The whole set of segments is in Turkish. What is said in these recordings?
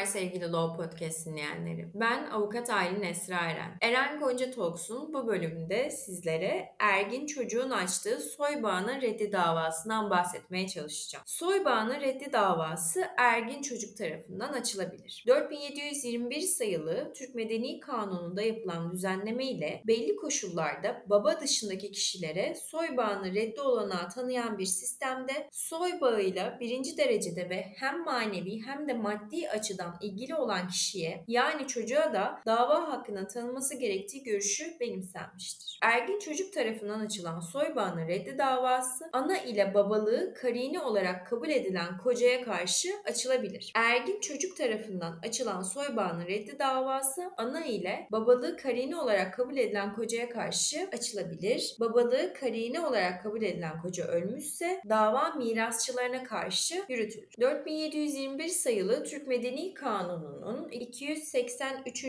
Merhabalar sevgili Law Podcast dinleyenleri. Ben avukat Aylin Esra Eren. Eren Gonca Talks'un bu bölümünde sizlere ergin çocuğun açtığı soy bağının reddi davasından bahsetmeye çalışacağım. Soy bağının reddi davası ergin çocuk tarafından açılabilir. 4721 sayılı Türk Medeni Kanunu'nda yapılan düzenleme ile belli koşullarda baba dışındaki kişilere soy bağını reddi olanağı tanıyan bir sistemde soy bağıyla birinci derecede ve hem manevi hem de maddi açıdan ilgili olan kişiye yani çocuğa da dava hakkının tanınması gerektiği görüşü benimsenmiştir. Ergin çocuk tarafından açılan soy reddi davası ana ile babalığı karini olarak kabul edilen kocaya karşı açılabilir. Ergin çocuk tarafından açılan soy reddi davası ana ile babalığı karini olarak kabul edilen kocaya karşı açılabilir. Babalığı karini olarak kabul edilen koca ölmüşse dava mirasçılarına karşı yürütülür. 4721 sayılı Türk Medeni Kanunu'nun 283.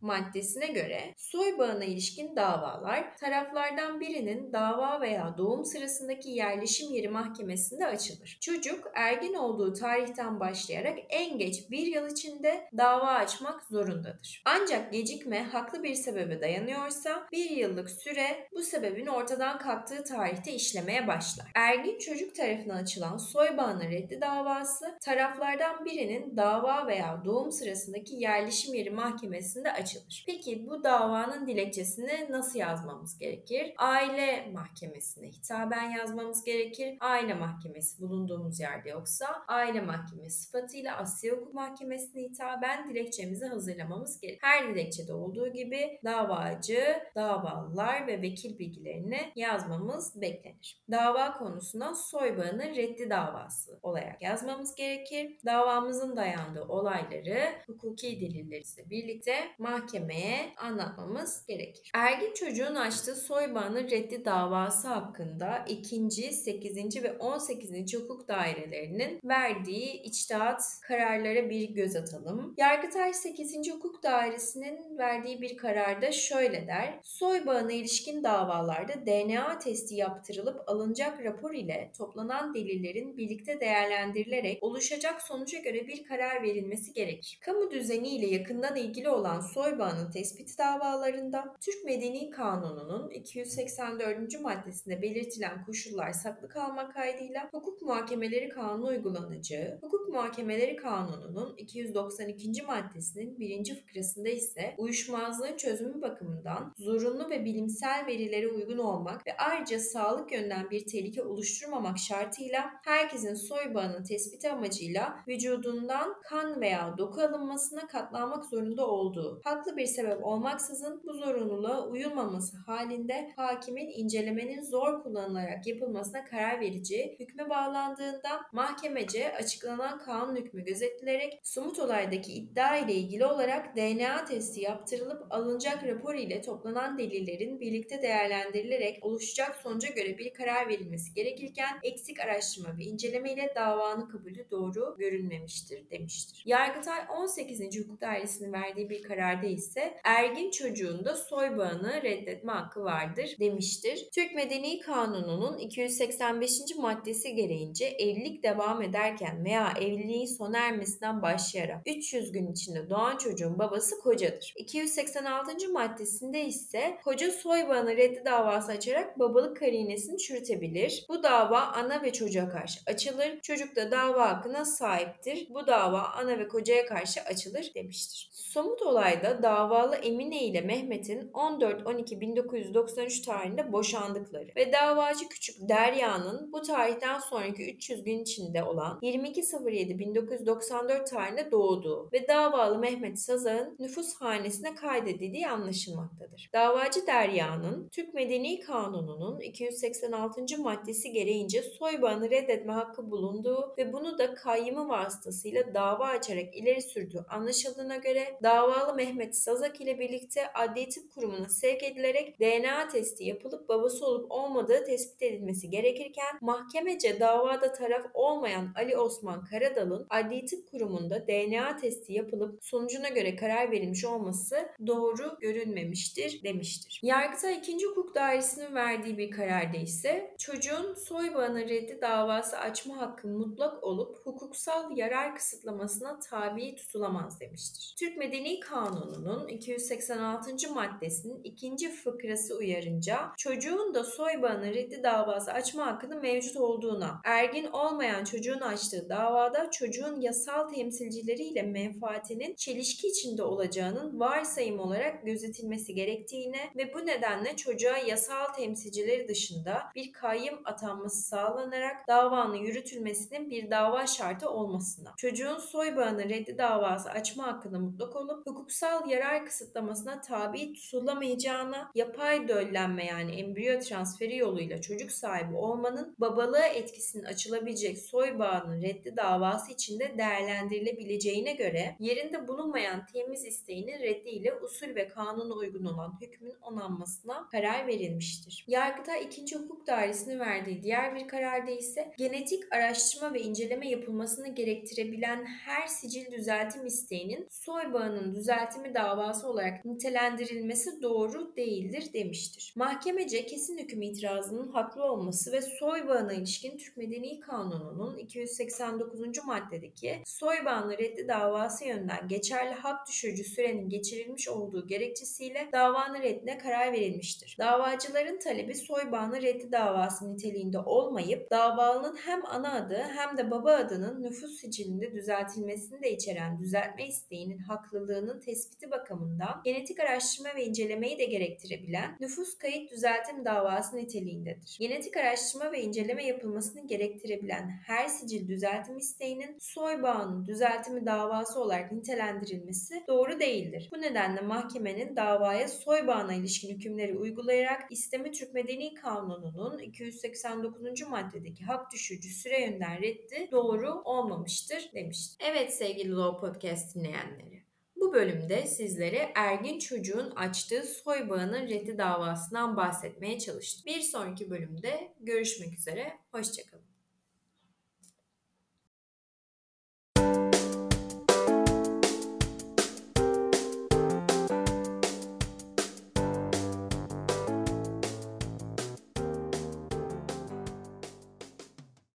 maddesine göre soy bağına ilişkin davalar taraflardan birinin dava veya doğum sırasındaki yerleşim yeri mahkemesinde açılır. Çocuk ergin olduğu tarihten başlayarak en geç bir yıl içinde dava açmak zorundadır. Ancak gecikme haklı bir sebebe dayanıyorsa bir yıllık süre bu sebebin ortadan kalktığı tarihte işlemeye başlar. Ergin çocuk tarafından açılan soy bağına reddi davası taraflardan birinin dava veya doğum sırasındaki yerleşim yeri mahkemesinde açılır. Peki bu davanın dilekçesini nasıl yazmamız gerekir? Aile mahkemesine hitaben yazmamız gerekir. Aile mahkemesi bulunduğumuz yerde yoksa aile mahkemesi sıfatıyla Asya Hukuk Mahkemesi'ne hitaben dilekçemizi hazırlamamız gerekir. Her dilekçede olduğu gibi davacı, davalılar ve vekil bilgilerini yazmamız beklenir. Dava konusuna soy bağının reddi davası olarak yazmamız gerekir. Davamızın dayandığı olayları hukuki delillerimizle birlikte mahkemeye anlatmamız gerekir. Ergin çocuğun açtığı soy bağının reddi davası hakkında 2. 8. ve 18. hukuk dairelerinin verdiği içtihat kararlara bir göz atalım. Yargıtay 8. Hukuk Dairesi'nin verdiği bir kararda şöyle der. Soy bağına ilişkin davalarda DNA testi yaptırılıp alınacak rapor ile toplanan delillerin birlikte değerlendirilerek oluşacak sonuca göre bir karar verilmesi gerekir. Kamu düzeni ile yakından ilgili olan soy bağının tespiti davalarında Türk Medeni Kanunu'nun 284. maddesinde belirtilen koşullar saklı kalmak kaydıyla hukuk muhakemeleri kanunu uygulanacağı, hukuk muhakemeleri kanununun 292. maddesinin birinci fıkrasında ise uyuşmazlığın çözümü bakımından zorunlu ve bilimsel verilere uygun olmak ve ayrıca sağlık yönden bir tehlike oluşturmamak şartıyla herkesin soy bağının tespiti amacıyla vücudundan kan veya doku alınmasına katlanmak zorunda olduğu, haklı bir sebep olmaksızın bu zorunluluğa uyulmaması halinde hakimin incelemenin zor kullanılarak yapılmasına karar vereceği hükme bağlandığında mahkemece açıklanan kanun hükmü gözetilerek somut olaydaki iddia ile ilgili olarak DNA testi yaptırılıp alınacak rapor ile toplanan delillerin birlikte değerlendirilerek oluşacak sonuca göre bir karar verilmesi gerekirken eksik araştırma ve inceleme ile davanın kabulü doğru görülmemiştir demiştir. Yargıtay 18. Hukuk Dairesi'nin verdiği bir kararda ise ergin çocuğun da soy bağını reddetme hakkı vardır demiştir. Türk Medeni Kanunu'nun 285. maddesi gereğince evlilik devam ederken veya evliliğin sona ermesinden başlayarak 300 gün içinde doğan çocuğun babası kocadır. 286. maddesinde ise koca soy bağını reddi davası açarak babalık karinesini çürütebilir. Bu dava ana ve çocuğa karşı açılır. Çocuk da dava hakkına sahiptir. Bu dava ana ve kocaya karşı açılır demiştir. Somut olayda davalı Emine ile Mehmet'in 14-12-1993 tarihinde boşandıkları ve davacı küçük Derya'nın bu tarihten sonraki 300 gün içinde olan 22.07.1994 tarihinde doğduğu ve davalı Mehmet Sazak'ın nüfus hanesine kaydedildiği anlaşılmaktadır. Davacı Derya'nın Türk Medeni Kanunu'nun 286. maddesi gereğince soy bağını reddetme hakkı bulunduğu ve bunu da kayyımı vasıtasıyla dava açarak ileri sürdüğü anlaşıldığına göre davalı Mehmet Sazak ile birlikte Adli Tıp Kurumu'na sevk edilerek DNA testi yapılıp babası olup olmadığı tespit edilmesi gerekirken mahkemece davada taraf olmayan Ali Osman Karadal'ın Adli Tıp Kurumu'nda DNA testi yapılıp sonucuna göre karar verilmiş olması doğru görünmemiştir demiştir. Yargıtay 2. Hukuk Dairesi'nin verdiği bir kararda ise çocuğun soy bağına reddi davası açma hakkı mutlak olup hukuksal yarar kısıtlamasına tabi tutulamaz demiştir. Türk Medeni Kanunu'nun 286. maddesinin ikinci fıkrası uyarınca çocuğun da soy bağını reddi davası açma hakkının mevcut olduğuna, ergin olmayan çocuğun açtığı davada çocuğun yasal temsilcileriyle menfaatinin çelişki içinde olacağının varsayım olarak gözetilmesi gerektiğine ve bu nedenle çocuğa yasal temsilcileri dışında bir kayyım atanması sağlanarak davanın yürütülmesinin bir dava şartı olmasına, çocuğun soy bağını reddi davası açma hakkında mutlak olup hukuksal yarar kısıtlamasına tabi tutulamayacağına, yapay döllenme yani embriyo transferi yoluyla çocuk sahibi olmanın babalığa etkisinin açılabilecek soy bağının reddi davası içinde değerlendirilebileceğine göre yerinde bulunmayan temiz isteğinin reddiyle usul ve kanuna uygun olan hükmün onanmasına karar verilmiştir. Yargıtay 2. Hukuk Dairesi'nin verdiği diğer bir kararda ise genetik araştırma ve inceleme yapılmasını gerektirebilen her sicil düzeltim isteğinin soy bağının düzeltimi davası olarak nitelendirilmesi doğru değildir demiştir. Mahkemece kesin hüküm itirazının haklı olması ve soy bağına ilişkin Türk Medeni Kanunu'nun 289. maddedeki soy bağını reddi davası yönden geçerli hak düşürücü sürenin geçirilmiş olduğu gerekçesiyle davanın reddine karar verilmiştir. Davacıların talebi soy bağını reddi davası niteliğinde olmayıp davalının hem ana adı hem de baba adının nüfus sicilinde düzeltilmesini de içeren düzeltme isteğinin haklılığının tespiti bakımından genetik araştırma ve incelemeyi de gerektirebilen nüfus kayıt düzeltim davası niteliğindedir. Genetik araştırma ve inceleme yapılmasını gerektirebilen her sicil düzeltim isteğinin soy bağının düzeltimi davası olarak nitelendirilmesi doğru değildir. Bu nedenle mahkemenin davaya soy bağına ilişkin hükümleri uygulayarak İstemi Türk Medeni Kanunu'nun 289. maddedeki hak düşürücü süre yönden reddi doğru olmamıştır demiştir. Evet sevgili Law Podcast dinleyenleri. Bu bölümde sizlere ergin çocuğun açtığı soy bağının reddi davasından bahsetmeye çalıştım. Bir sonraki bölümde görüşmek üzere, hoşçakalın.